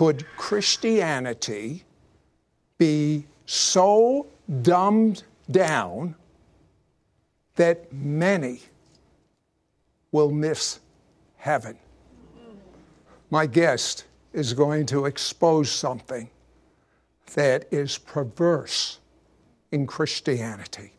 Could Christianity be so dumbed down that many will miss heaven? My guest is going to expose something that is perverse in Christianity.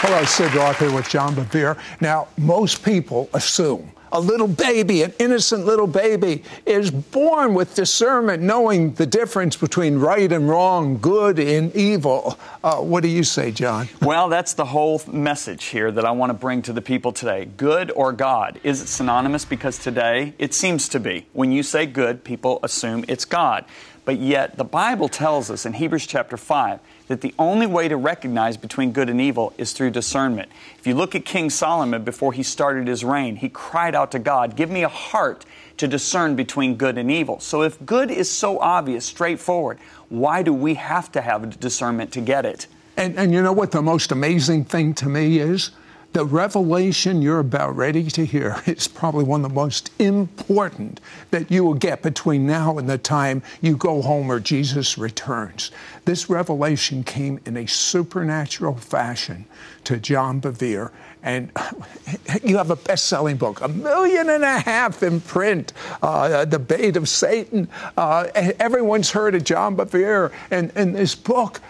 Hello, Sid Roth here with John Bevere. Now, most people assume a little baby, an innocent little baby, is born with discernment, knowing the difference between right and wrong, good and evil. Uh, what do you say, John? Well, that's the whole message here that I want to bring to the people today. Good or God? Is it synonymous? Because today it seems to be. When you say good, people assume it's God. But yet, the Bible tells us in Hebrews chapter 5 that the only way to recognize between good and evil is through discernment. If you look at King Solomon before he started his reign, he cried out to God, Give me a heart to discern between good and evil. So, if good is so obvious, straightforward, why do we have to have discernment to get it? And, and you know what the most amazing thing to me is? The revelation you're about ready to hear is probably one of the most important that you will get between now and the time you go home or Jesus returns. This revelation came in a supernatural fashion to John Bevere. And you have a best selling book, a million and a half in print, uh, The Bait of Satan. Uh, everyone's heard of John Bevere and, and this book,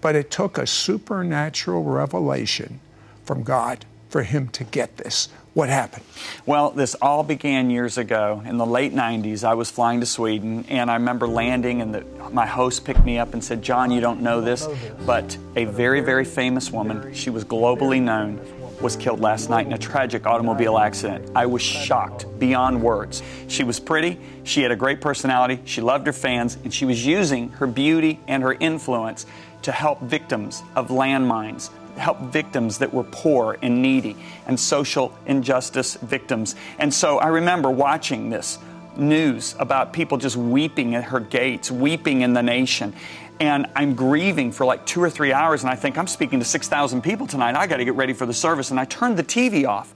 but it took a supernatural revelation from God for him to get this. What happened? Well, this all began years ago in the late 90s. I was flying to Sweden, and I remember landing, and the, my host picked me up and said, John, you don't know this, but a very, very famous woman, she was globally known, was killed last night in a tragic automobile accident. I was shocked beyond words. She was pretty, she had a great personality, she loved her fans, and she was using her beauty and her influence to help victims of landmines, help victims that were poor and needy and social injustice victims. And so I remember watching this news about people just weeping at her gates, weeping in the nation. And I'm grieving for like two or three hours, and I think I'm speaking to 6,000 people tonight. I got to get ready for the service. And I turned the TV off.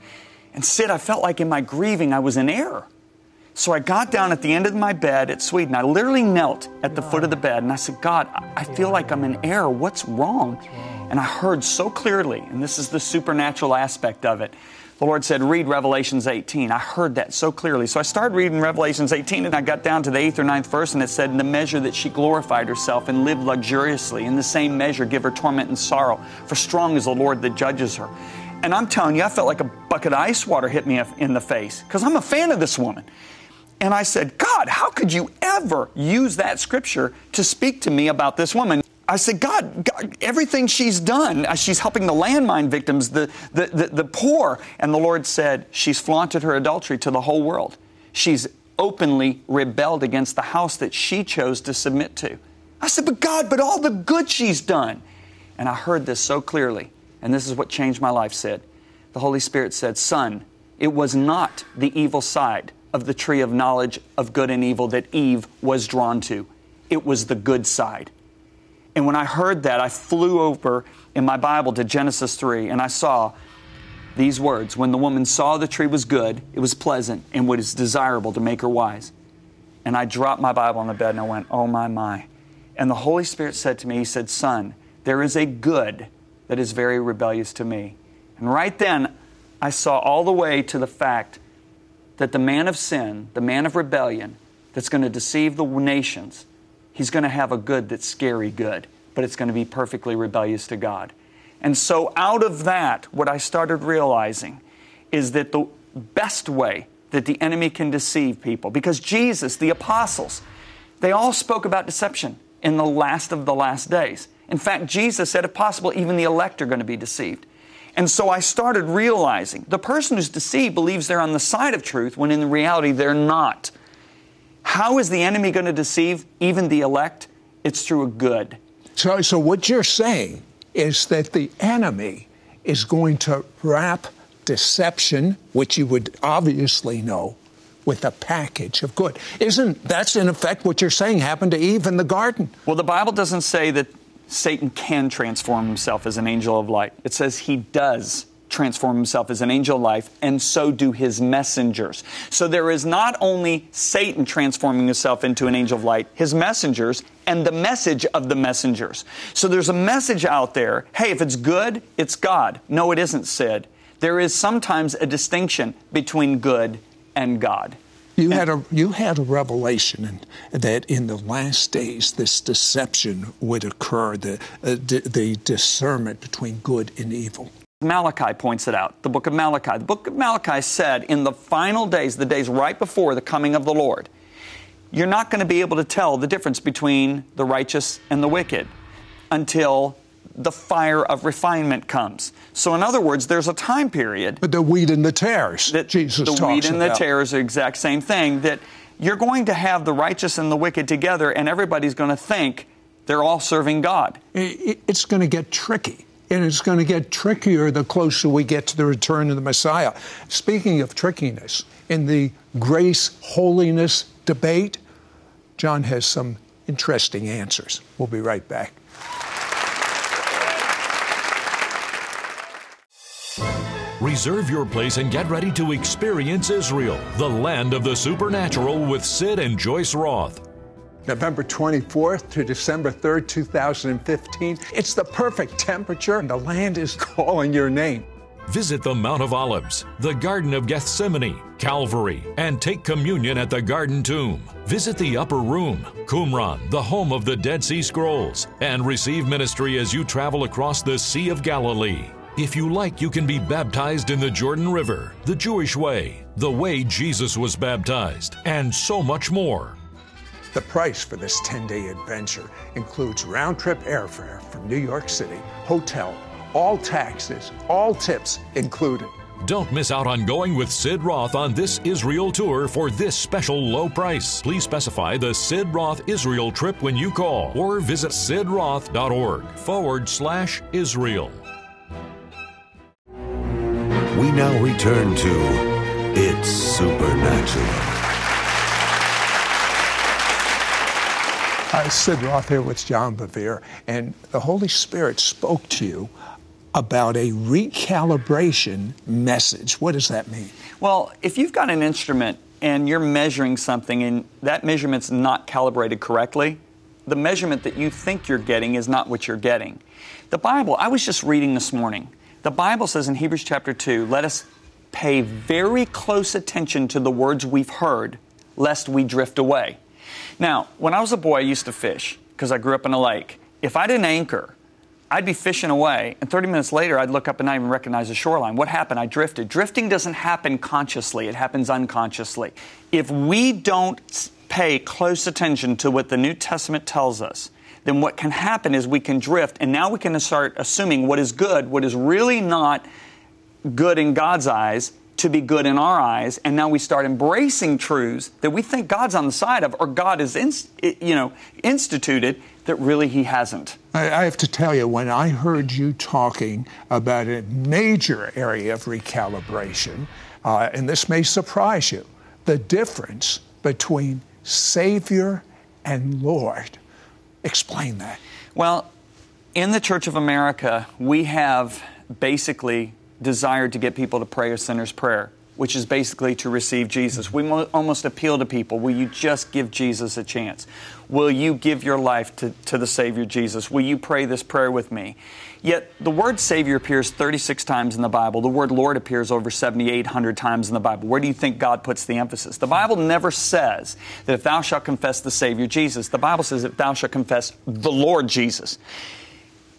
And Sid, I felt like in my grieving I was in error. So I got down at the end of my bed at Sweden. I literally knelt at the foot of the bed and I said, God, I feel like I'm in error. What's wrong? And I heard so clearly, and this is the supernatural aspect of it. The Lord said, read Revelations 18. I heard that so clearly. So I started reading Revelations 18 and I got down to the eighth or ninth verse and it said, In the measure that she glorified herself and lived luxuriously, in the same measure give her torment and sorrow, for strong is the Lord that judges her. And I'm telling you, I felt like a bucket of ice water hit me in the face because I'm a fan of this woman. And I said, God, how could you ever use that scripture to speak to me about this woman? I Sid, God, God, everything she's done, uh, she's helping the landmine victims, the, the, the, the, poor. And the Lord said, she's flaunted her adultery to the whole world. She's openly rebelled against the house that she chose to submit to. I said, but God, but all the good she's done. And I heard this so clearly. And this is what changed my life, said. The Holy Spirit said, Son, it was not the evil side of the tree of knowledge of good and evil that Eve was drawn to. It was the good side. And when I heard that, I flew over in my Bible to Genesis 3 and I saw these words When the woman saw the tree was good, it was pleasant, and was desirable to make her wise. And I dropped my Bible on the bed and I went, Oh my, my. And the Holy Spirit said to me, He said, Son, there is a good that is very rebellious to me. And right then, I saw all the way to the fact that the man of sin, the man of rebellion, that's going to deceive the nations, he's going to have a good that's scary good, but it's going to be perfectly rebellious to God. And so, out of that, what I started realizing is that the best way that the enemy can deceive people, because Jesus, the apostles, they all spoke about deception in the last of the last days. In fact, Jesus said, if possible, even the elect are going to be deceived. And so I started realizing the person who's deceived believes they're on the side of truth when in reality they're not. How is the enemy going to deceive even the elect? It's through a good. So, so what you're saying is that the enemy is going to wrap deception, which you would obviously know, with a package of good. Isn't that's in effect what you're saying happened to Eve in the garden? Well, the Bible doesn't say that Satan can transform himself as an angel of light. It says he does transform himself as an angel of life, and so do his messengers. So there is not only Satan transforming himself into an angel of light, his messengers, and the message of the messengers. So there's a message out there hey, if it's good, it's God. No, it isn't, Sid. There is sometimes a distinction between good and God. You had a you had a revelation that in the last days this deception would occur, the uh, d- the discernment between good and evil. Malachi points it out. The book of Malachi. The book of Malachi said in the final days, the days right before the coming of the Lord, you're not going to be able to tell the difference between the righteous and the wicked until the fire of refinement comes. So, in other words, there's a time period. But the wheat and the tares that Jesus the talks wheat and about. the tares are the exact same thing. That you're going to have the righteous and the wicked together, and everybody's going to think they're all serving God. It's going to get tricky. And it's going to get trickier the closer we get to the return of the Messiah. Speaking of trickiness, in the grace holiness debate, John has some interesting answers. We'll be right back. Reserve your place and get ready to experience Israel, the land of the supernatural with Sid and Joyce Roth. November 24th to December 3rd, 2015. It's the perfect temperature, and the land is calling your name. Visit the Mount of Olives, the Garden of Gethsemane, Calvary, and take communion at the Garden Tomb. Visit the Upper Room, Qumran, the home of the Dead Sea Scrolls, and receive ministry as you travel across the Sea of Galilee. If you like, you can be baptized in the Jordan River, the Jewish way, the way Jesus was baptized, and so much more. The price for this 10 day adventure includes round trip airfare from New York City, hotel, all taxes, all tips included. Don't miss out on going with Sid Roth on this Israel tour for this special low price. Please specify the Sid Roth Israel trip when you call or visit sidroth.org forward slash Israel. We now return to It's Supernatural. Hi, Sid Roth here with John Bevere, and the Holy Spirit spoke to you about a recalibration message. What does that mean? Well, if you've got an instrument and you're measuring something and that measurement's not calibrated correctly, the measurement that you think you're getting is not what you're getting. The Bible, I was just reading this morning, the Bible says in Hebrews chapter 2, let us pay very close attention to the words we've heard, lest we drift away. Now, when I was a boy, I used to fish because I grew up in a lake. If I didn't anchor, I'd be fishing away, and 30 minutes later, I'd look up and not even recognize the shoreline. What happened? I drifted. Drifting doesn't happen consciously, it happens unconsciously. If we don't pay close attention to what the New Testament tells us, then what can happen is we can drift, and now we can start assuming what is good, what is really not good in God's eyes, to be good in our eyes, and now we start embracing truths that we think God's on the side of, or God is, you know, instituted that really He hasn't. I have to tell you, when I heard you talking about a major area of recalibration, uh, and this may surprise you, the difference between Savior and Lord. Explain that. Well, in the Church of America, we have basically desired to get people to pray a sinner's prayer. which is basically to receive Jesus. We mo- almost appeal to people will you just give Jesus a chance? Will you give your life to, to the Savior Jesus? Will you pray this prayer with me? Yet the word Savior appears 36 times in the Bible. The word Lord appears over 7,800 times in the Bible. Where do you think God puts the emphasis? The Bible never says that if thou shalt confess the Savior Jesus, the Bible says if thou shalt confess the Lord Jesus.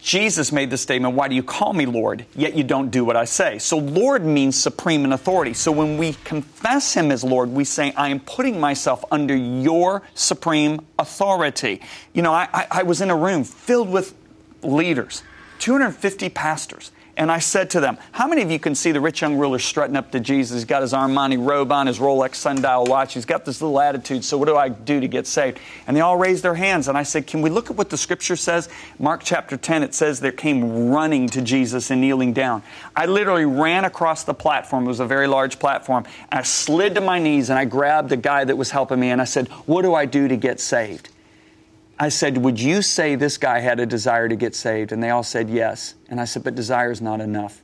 Jesus made the statement, Why do you call me Lord, yet you don't do what I say? So, Lord means supreme in authority. So, when we confess Him as Lord, we say, I am putting myself under your supreme authority. You know, I, I, I was in a room filled with leaders, 250 pastors. And I said to them, How many of you can see the rich young ruler strutting up to Jesus? He's got his Armani robe on, his Rolex sundial watch. He's got this little attitude. So, what do I do to get saved? And they all raised their hands. And I said, Can we look at what the scripture says? Mark chapter 10, it says there came running to Jesus and kneeling down. I literally ran across the platform. It was a very large platform. I slid to my knees and I grabbed the guy that was helping me and I said, What do I do to get saved? I said, Would you say this guy had a desire to get saved? And they all said yes. And I said, But desire is not enough.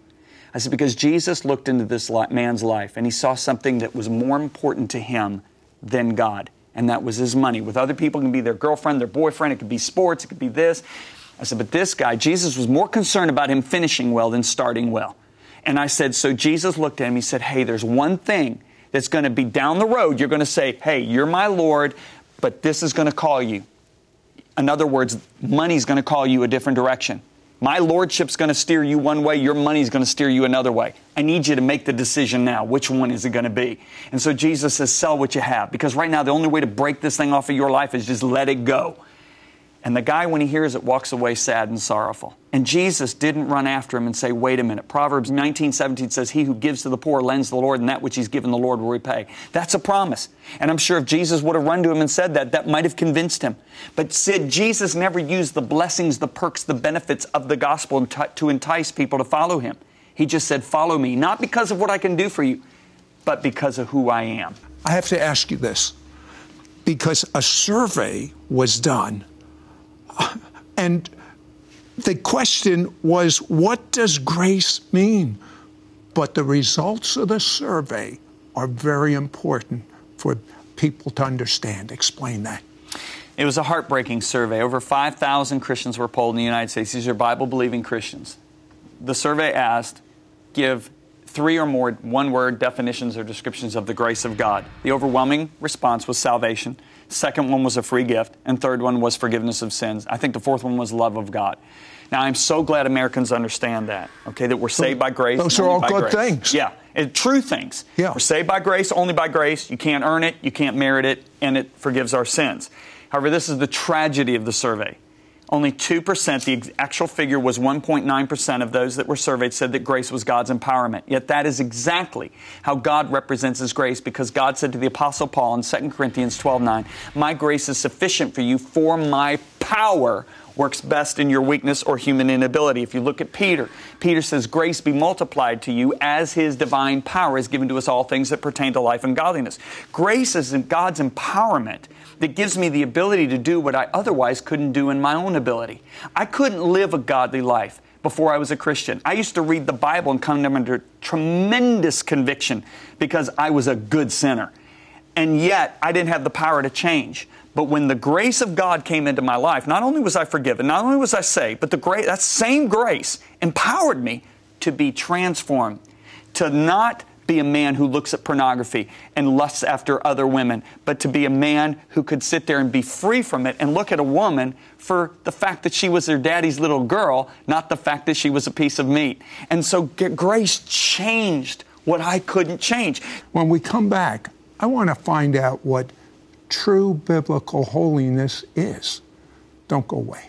I said, Because Jesus looked into this man's life and he saw something that was more important to him than God, and that was his money. With other people, it can be their girlfriend, their boyfriend, it could be sports, it could be this. I said, But this guy, Jesus was more concerned about him finishing well than starting well. And I said, So Jesus looked at him, he said, Hey, there's one thing that's going to be down the road. You're going to say, Hey, you're my Lord, but this is going to call you. In other words, money's going to call you a different direction. My lordship's going to steer you one way, your money's going to steer you another way. I need you to make the decision now. Which one is it going to be? And so Jesus says, sell what you have. Because right now, the only way to break this thing off of your life is just let it go. And the guy, when he hears it, walks away sad and sorrowful. And Jesus didn't run after him and say, wait a minute. Proverbs 19, 17 says, He who gives to the poor lends the Lord, and that which he's given the Lord will repay. That's a promise. And I'm sure if Jesus would have run to him and Sid that, that might have convinced him. But said Jesus never used the blessings, the perks, the benefits of the gospel to entice people to follow him. He just said, Follow me, not because of what I can do for you, but because of who I am. I have to ask you this because a survey was done and the question was, what does grace mean? But the results of the survey are very important for people to understand. Explain that. It was a heartbreaking survey. Over 5,000 Christians were polled in the United States. These are Bible believing Christians. The survey asked, give three or more one word definitions or descriptions of the grace of God. The overwhelming response was salvation. Second one was a free gift. And third one was forgiveness of sins. I think the fourth one was love of God. Now, I'm so glad Americans understand that, okay, that we're saved by grace. Those are all good grace. things. Yeah, and true things. Yeah. We're saved by grace, only by grace. You can't earn it, you can't merit it, and it forgives our sins. However, this is the tragedy of the survey. Only 2%, the actual figure was 1.9% of those that were surveyed said that grace was God's empowerment. Yet that is exactly how God represents His grace because God said to the Apostle Paul in 2 Corinthians 12 9, My grace is sufficient for you, for my power works best in your weakness or human inability. If you look at Peter, Peter says, Grace be multiplied to you as his divine power is given to us all things that pertain to life and godliness. Grace is God's empowerment that gives me the ability to do what I otherwise couldn't do in my own ability. I couldn't live a godly life before I was a Christian. I used to read the Bible and come under tremendous conviction because I was a good sinner. And yet, I didn't have the power to change. But when the grace of God came into my life, not only was I forgiven, not only was I saved, but the that same grace empowered me to be transformed, to not be a man who looks at pornography and lusts after other women, but to be a man who could sit there and be free from it and look at a woman for the fact that she was her daddy's little girl, not the fact that she was a piece of meat. And so grace changed what I couldn't change. When we come back, I want to find out what true biblical holiness is. Don't go away.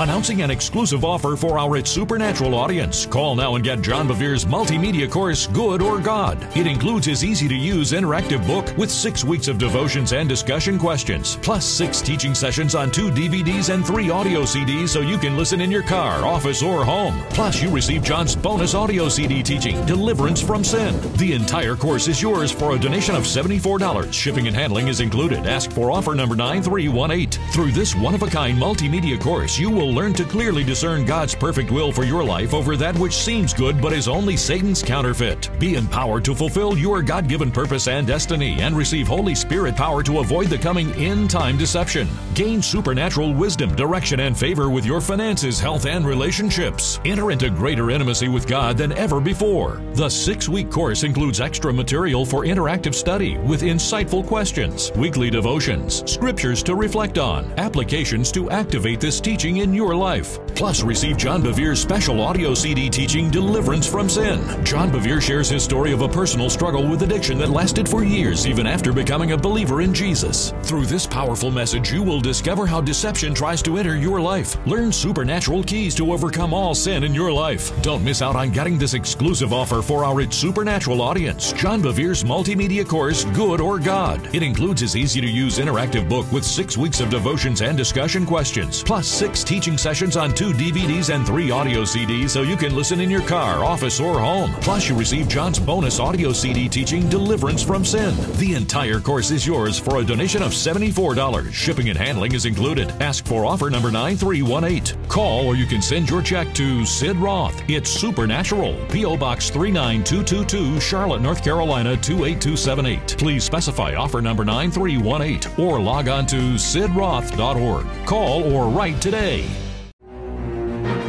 Announcing an exclusive offer for our It's Supernatural audience. Call now and get John Bevere's multimedia course, Good or God. It includes his easy to use interactive book with six weeks of devotions and discussion questions, plus six teaching sessions on two DVDs and three audio CDs so you can listen in your car, office, or home. Plus, you receive John's bonus audio CD teaching, Deliverance from Sin. The entire course is yours for a donation of $74. Shipping and handling is included. Ask for offer number 9318. Through this one of a kind multimedia course, you will You'll learn to clearly discern God's perfect will for your life over that which seems good but is only Satan's counterfeit. Be empowered to fulfill your God given purpose and destiny and receive Holy Spirit power to avoid the coming end time deception. Gain supernatural wisdom, direction, and favor with your finances, health, and relationships. Enter into greater intimacy with God than ever before. The six week course includes extra material for interactive study with insightful questions, weekly devotions, scriptures to reflect on, applications to activate this teaching in your life. Plus, receive John Bevere's special audio CD teaching Deliverance from Sin. John Bevere shares his story of a personal struggle with addiction that lasted for years even after becoming a believer in Jesus. Through this powerful message, you will discover how deception tries to enter your life. Learn supernatural keys to overcome all sin in your life. Don't miss out on getting this exclusive offer for our It's Supernatural audience. John Bevere's multimedia course, Good or God. It includes his easy to use interactive book with six weeks of devotions and discussion questions, plus six teaching sessions on two DVDs and three audio CDs so you can listen in your car, office, or home. Plus, you receive John's bonus audio CD teaching Deliverance from Sin. The entire course is yours for a donation of $74. Shipping and handling is included. Ask for offer number 9318. Call or you can send your check to Sid Roth. It's Supernatural. P.O. Box 39222, Charlotte, North Carolina 28278. Please specify offer number 9318 or log on to sidroth.org. Call or write today.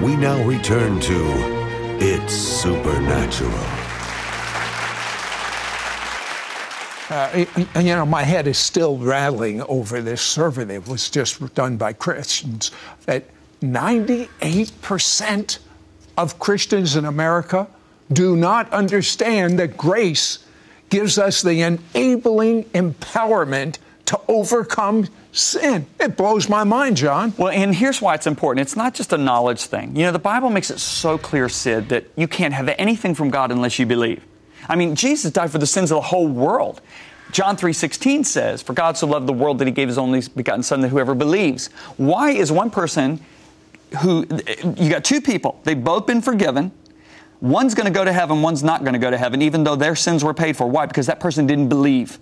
We now return to It's Supernatural. Uh, you know, my head is still rattling over this survey that was just done by Christians that 98% of Christians in America do not understand that grace gives us the enabling empowerment to overcome sin. It blows my mind, John. Well, and here's why it's important. It's not just a knowledge thing. You know, the Bible makes it so clear, Sid, that you can't have anything from God unless you believe. I mean, Jesus died for the sins of the whole world. John 3:16 says, "For God so loved the world that he gave his only begotten son that whoever believes." Why is one person who you got two people, they've both been forgiven, one's going to go to heaven, one's not going to go to heaven even though their sins were paid for. Why? Because that person didn't believe.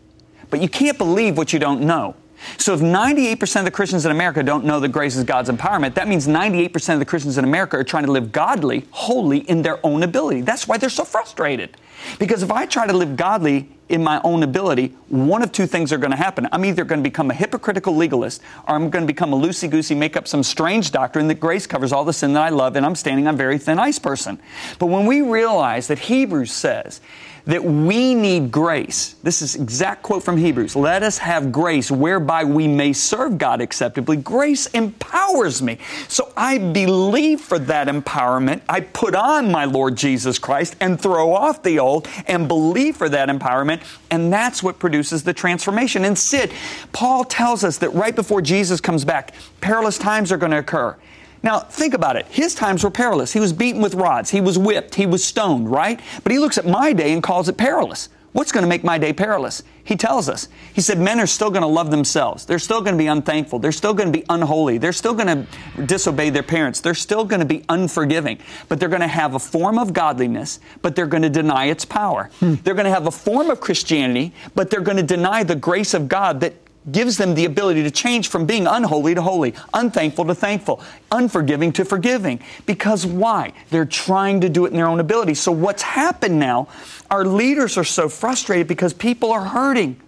But you can't believe what you don't know. So if 98% of the Christians in America don't know that grace is God's empowerment, that means 98% of the Christians in America are trying to live godly, holy in their own ability. That's why they're so frustrated. Because if I try to live godly in my own ability, one of two things are going to happen. I'm either going to become a hypocritical legalist or I'm going to become a loosey goosey, make up some strange doctrine that grace covers all the sin that I love and I'm standing on very thin ice person. But when we realize that Hebrews says that we need grace. This is exact quote from Hebrews. Let us have grace whereby we may serve God acceptably. Grace empowers me. So I believe for that empowerment. I put on my Lord Jesus Christ and throw off the old and believe for that empowerment. And that's what produces the transformation. And Sid, Paul tells us that right before Jesus comes back, perilous times are going to occur. Now, think about it. His times were perilous. He was beaten with rods. He was whipped. He was stoned, right? But he looks at my day and calls it perilous. What's going to make my day perilous? He tells us. He said men are still going to love themselves. They're still going to be unthankful. They're still going to be unholy. They're still going to disobey their parents. They're still going to be unforgiving. But they're going to have a form of godliness, but they're going to deny its power. Hmm. They're going to have a form of Christianity, but they're going to deny the grace of God that gives them the ability to change from being unholy to holy, unthankful to thankful, unforgiving to forgiving. Because why? They're trying to do it in their own ability. So what's happened now, our leaders are so frustrated because people are hurting.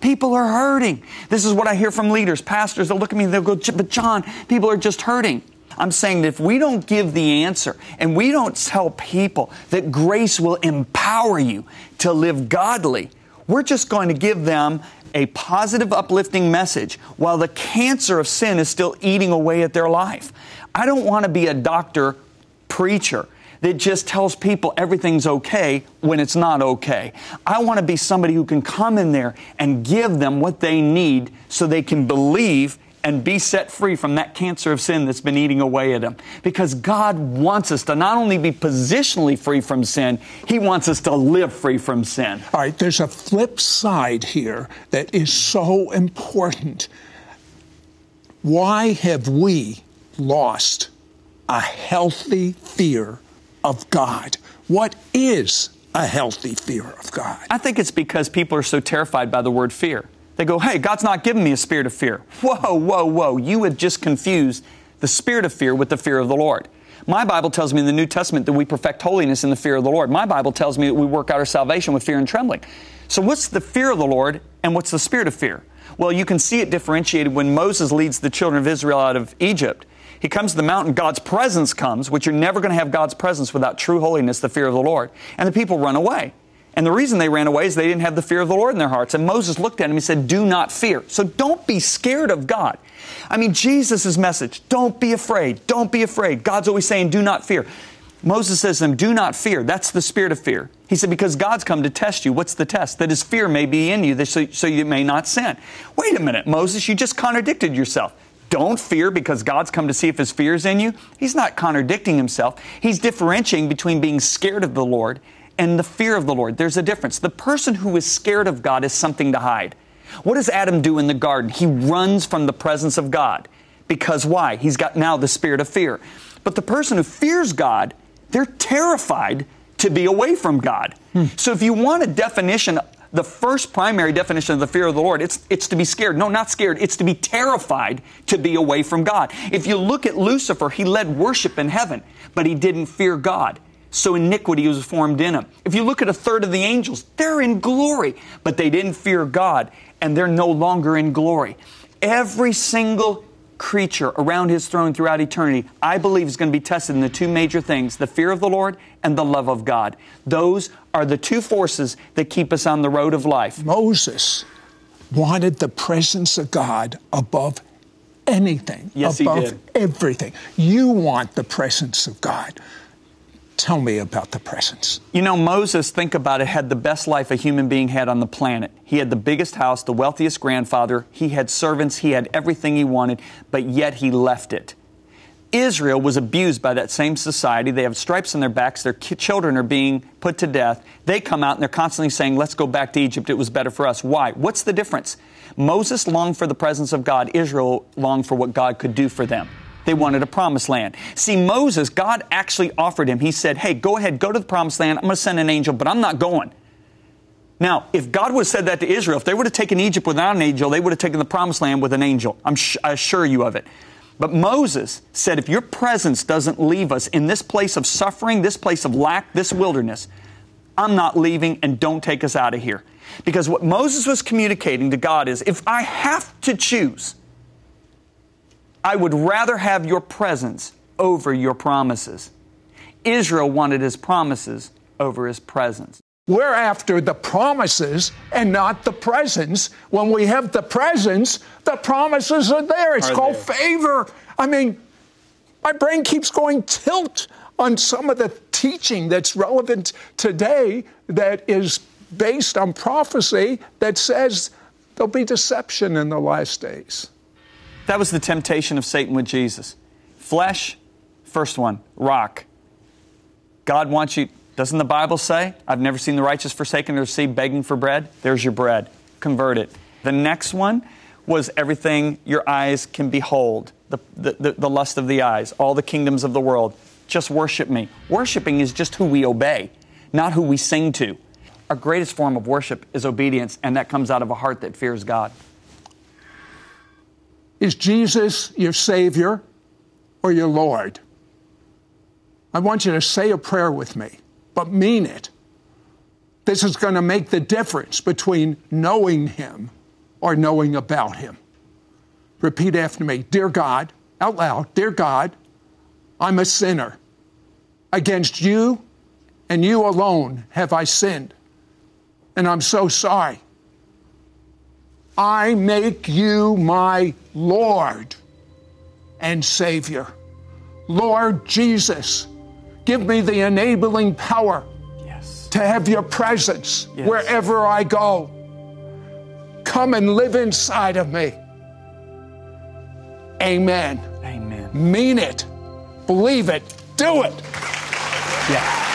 People are hurting. This is what I hear from leaders, pastors. They'll look at me and they'll go, but John, people are just hurting. I'm saying that if we don't give the answer and we don't tell people that grace will empower you to live godly, we're just going to give them a positive, uplifting message while the cancer of sin is still eating away at their life. I don't want to be a doctor preacher that just tells people everything's okay when it's not okay. I want to be somebody who can come in there and give them what they need so they can believe and be set free from that cancer of sin that's been eating away at them. Because God wants us to not only be positionally free from sin, He wants us to live free from sin. All right, there's a flip side here that is so important. Why have we lost a healthy fear of God? What is a healthy fear of God? I think it's because people are so terrified by the word fear. They go, hey, God's not giving me a spirit of fear. Whoa, whoa, whoa. You have just confused the spirit of fear with the fear of the Lord. My Bible tells me in the New Testament that we perfect holiness in the fear of the Lord. My Bible tells me that we work out our salvation with fear and trembling. So, what's the fear of the Lord and what's the spirit of fear? Well, you can see it differentiated when Moses leads the children of Israel out of Egypt. He comes to the mountain, God's presence comes, which you're never going to have God's presence without true holiness, the fear of the Lord. And the people run away. And the reason they ran away is they didn't have the fear of the Lord in their hearts. And Moses looked at him and said, Do not fear. So don't be scared of God. I mean, Jesus' message, don't be afraid. Don't be afraid. God's always saying, Do not fear. Moses says to them, Do not fear. That's the spirit of fear. He said, Because God's come to test you. What's the test? That his fear may be in you, so, so you may not sin. Wait a minute, Moses, you just contradicted yourself. Don't fear because God's come to see if his fear is in you. He's not contradicting himself. He's differentiating between being scared of the Lord and the fear of the Lord. There's a difference. The person who is scared of God is something to hide. What does Adam do in the garden? He runs from the presence of God. Because why? He's got now the spirit of fear. But the person who fears God, they're terrified to be away from God. Hmm. So if you want a definition, the first primary definition of the fear of the Lord, it's, it's to be scared. No, not scared. It's to be terrified to be away from God. If you look at Lucifer, he led worship in heaven, but he didn't fear God so iniquity was formed in them. If you look at a third of the angels, they're in glory, but they didn't fear God, and they're no longer in glory. Every single creature around his throne throughout eternity, I believe, is going to be tested in the two major things the fear of the Lord and the love of God. Those are the two forces that keep us on the road of life. Moses wanted the presence of God above anything, yes, above everything. You want the presence of God. Tell me about the presence. You know, Moses, think about it, had the best life a human being had on the planet. He had the biggest house, the wealthiest grandfather, he had servants, he had everything he wanted, but yet he left it. Israel was abused by that same society. They have stripes on their backs. Their children are being put to death. They come out and they're constantly saying, Let's go back to Egypt. It was better for us. Why? What's the difference? Moses longed for the presence of God. Israel longed for what God could do for them. They wanted a promised land. See, Moses, God actually offered him. He said, Hey, go ahead, go to the promised land. I'm going to send an angel, but I'm not going. Now, if God would have said that to Israel, if they would have taken Egypt without an angel, they would have taken the promised land with an angel. I'm sh- I assure you of it. But Moses said, if your presence doesn't leave us in this place of suffering, this place of lack, this wilderness, I'm not leaving and don't take us out of here. Because what Moses was communicating to God is if I have to choose, I would rather have your presence over your promises. Israel wanted his promises over his presence. We're after the promises and not the presence. When we have the presence, the promises are there. It's are called there. favor. I mean, my brain keeps going tilt on some of the teaching that's relevant today that is based on prophecy that says there'll be deception in the last days. That was the temptation of Satan with Jesus. Flesh, first one, rock. God wants you, doesn't the Bible say, I've never seen the righteous forsaken or seed begging for bread? There's your bread. Convert it. The next one was everything your eyes can behold, the, the, the, the lust of the eyes, all the kingdoms of the world. Just worship me. Worshiping is just who we obey, not who we sing to. Our greatest form of worship is obedience, and that comes out of a heart that fears God. Is Jesus your Savior or your Lord? I want you to say a prayer with me, but mean it. This is going to make the difference between knowing Him or knowing about Him. Repeat after me Dear God, out loud, Dear God, I'm a sinner. Against you and you alone have I sinned, and I'm so sorry. I make you my Lord and Savior. Lord Jesus, give me the enabling power yes. to have your presence yes. wherever I go. Come and live inside of me. Amen. Amen. Mean it. Believe it. Do it. Yeah.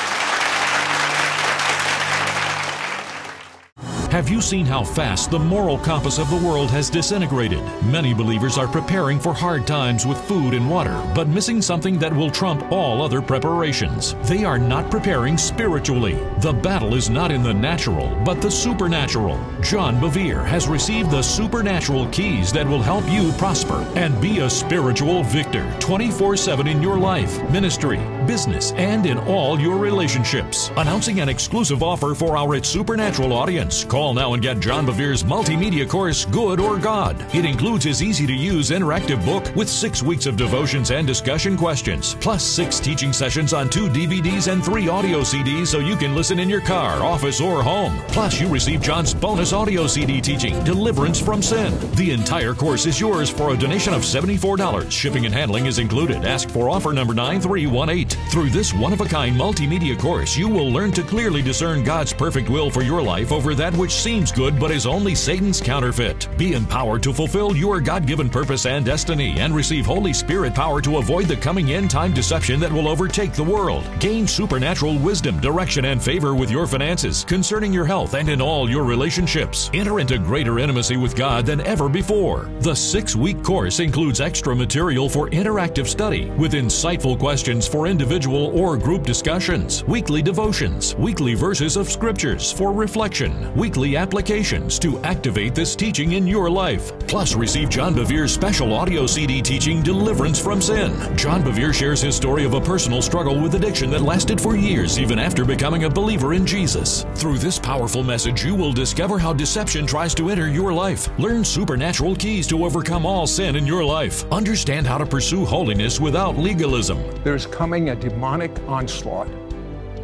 Have you seen how fast the moral compass of the world has disintegrated? Many believers are preparing for hard times with food and water, but missing something that will trump all other preparations. They are not preparing spiritually. The battle is not in the natural, but the supernatural. John Bevere has received the supernatural keys that will help you prosper and be a spiritual victor 24 7 in your life, ministry, business, and in all your relationships. Announcing an exclusive offer for our It's Supernatural audience. Call now and get John Bevere's multimedia course, Good or God. It includes his easy to use interactive book with six weeks of devotions and discussion questions, plus six teaching sessions on two DVDs and three audio CDs so you can listen in your car, office, or home. Plus, you receive John's bonus audio CD teaching, Deliverance from Sin. The entire course is yours for a donation of $74. Shipping and handling is included. Ask for offer number 9318. Through this one of a kind multimedia course, you will learn to clearly discern God's perfect will for your life over that which seems good but is only Satan's counterfeit. Be empowered to fulfill your God given purpose and destiny and receive Holy Spirit power to avoid the coming end time deception that will overtake the world. Gain supernatural wisdom, direction, and favor with your finances, concerning your health, and in all your relationships. Enter into greater intimacy with God than ever before. The six week course includes extra material for interactive study with insightful questions for individual or group discussions, weekly devotions, weekly verses of scriptures for reflection, weekly applications to activate this teaching in your life. Plus, receive John Bevere's special audio CD teaching, Deliverance from Sin. John Bevere shares his story of a personal struggle with addiction that lasted for years even after becoming a believer in Jesus. Through this powerful message, you will discover how deception tries to enter your life, learn supernatural keys to overcome all sin in your life, understand how to pursue holiness without legalism. There's coming a demonic onslaught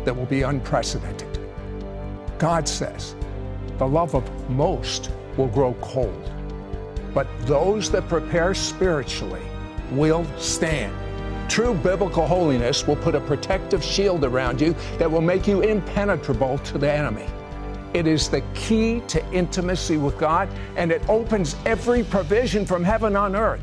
that will be unprecedented. God says the love of most will grow cold, but those that prepare spiritually will stand. True biblical holiness will put a protective shield around you that will make you impenetrable to the enemy. It is the key to intimacy with God, and it opens every provision from heaven on earth.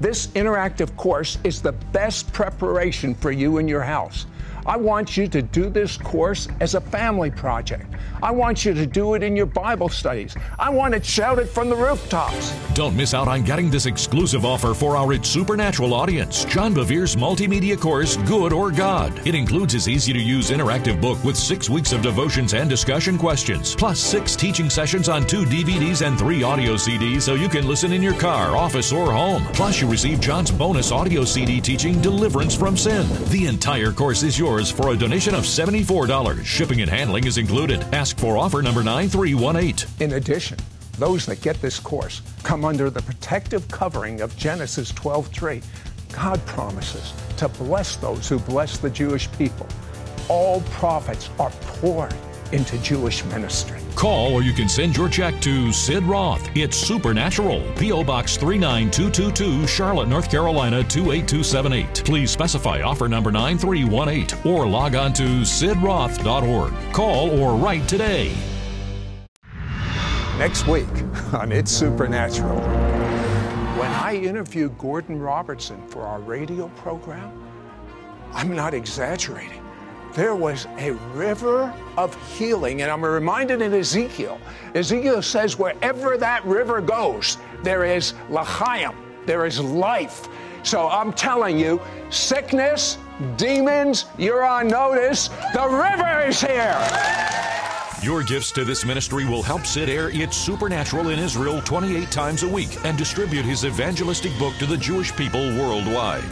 This interactive course is the best preparation for you and your house. I want you to do this course as a family project. I want you to do it in your Bible studies. I want it shouted from the rooftops. Don't miss out on getting this exclusive offer for our It's Supernatural audience. John Bevere's multimedia course, Good or God. It includes his easy to use interactive book with six weeks of devotions and discussion questions, plus six teaching sessions on two DVDs and three audio CDs so you can listen in your car, office, or home. Plus, you receive John's bonus audio CD teaching, Deliverance from Sin. The entire course is yours for a donation of $74. Shipping and handling is included. Ask for offer number 9318. In addition, those that get this course come under the protective covering of Genesis 12:3. God promises to bless those who bless the Jewish people. All profits are poured into Jewish ministry. Call or you can send your check to Sid Roth. It's Supernatural. P.O. Box 39222, Charlotte, North Carolina 28278. Please specify offer number 9318 or log on to sidroth.org. Call or write today. Next week on It's Supernatural. When I interviewed Gordon Robertson for our radio program, I'm not exaggerating. There was a river of healing, and I'm reminded in Ezekiel. Ezekiel says, wherever that river goes, there is lachaim, there is life. So I'm telling you, sickness, demons, you're on notice. The river is here. Your gifts to this ministry will help Sid air It's Supernatural in Israel 28 times a week and distribute his evangelistic book to the Jewish people worldwide.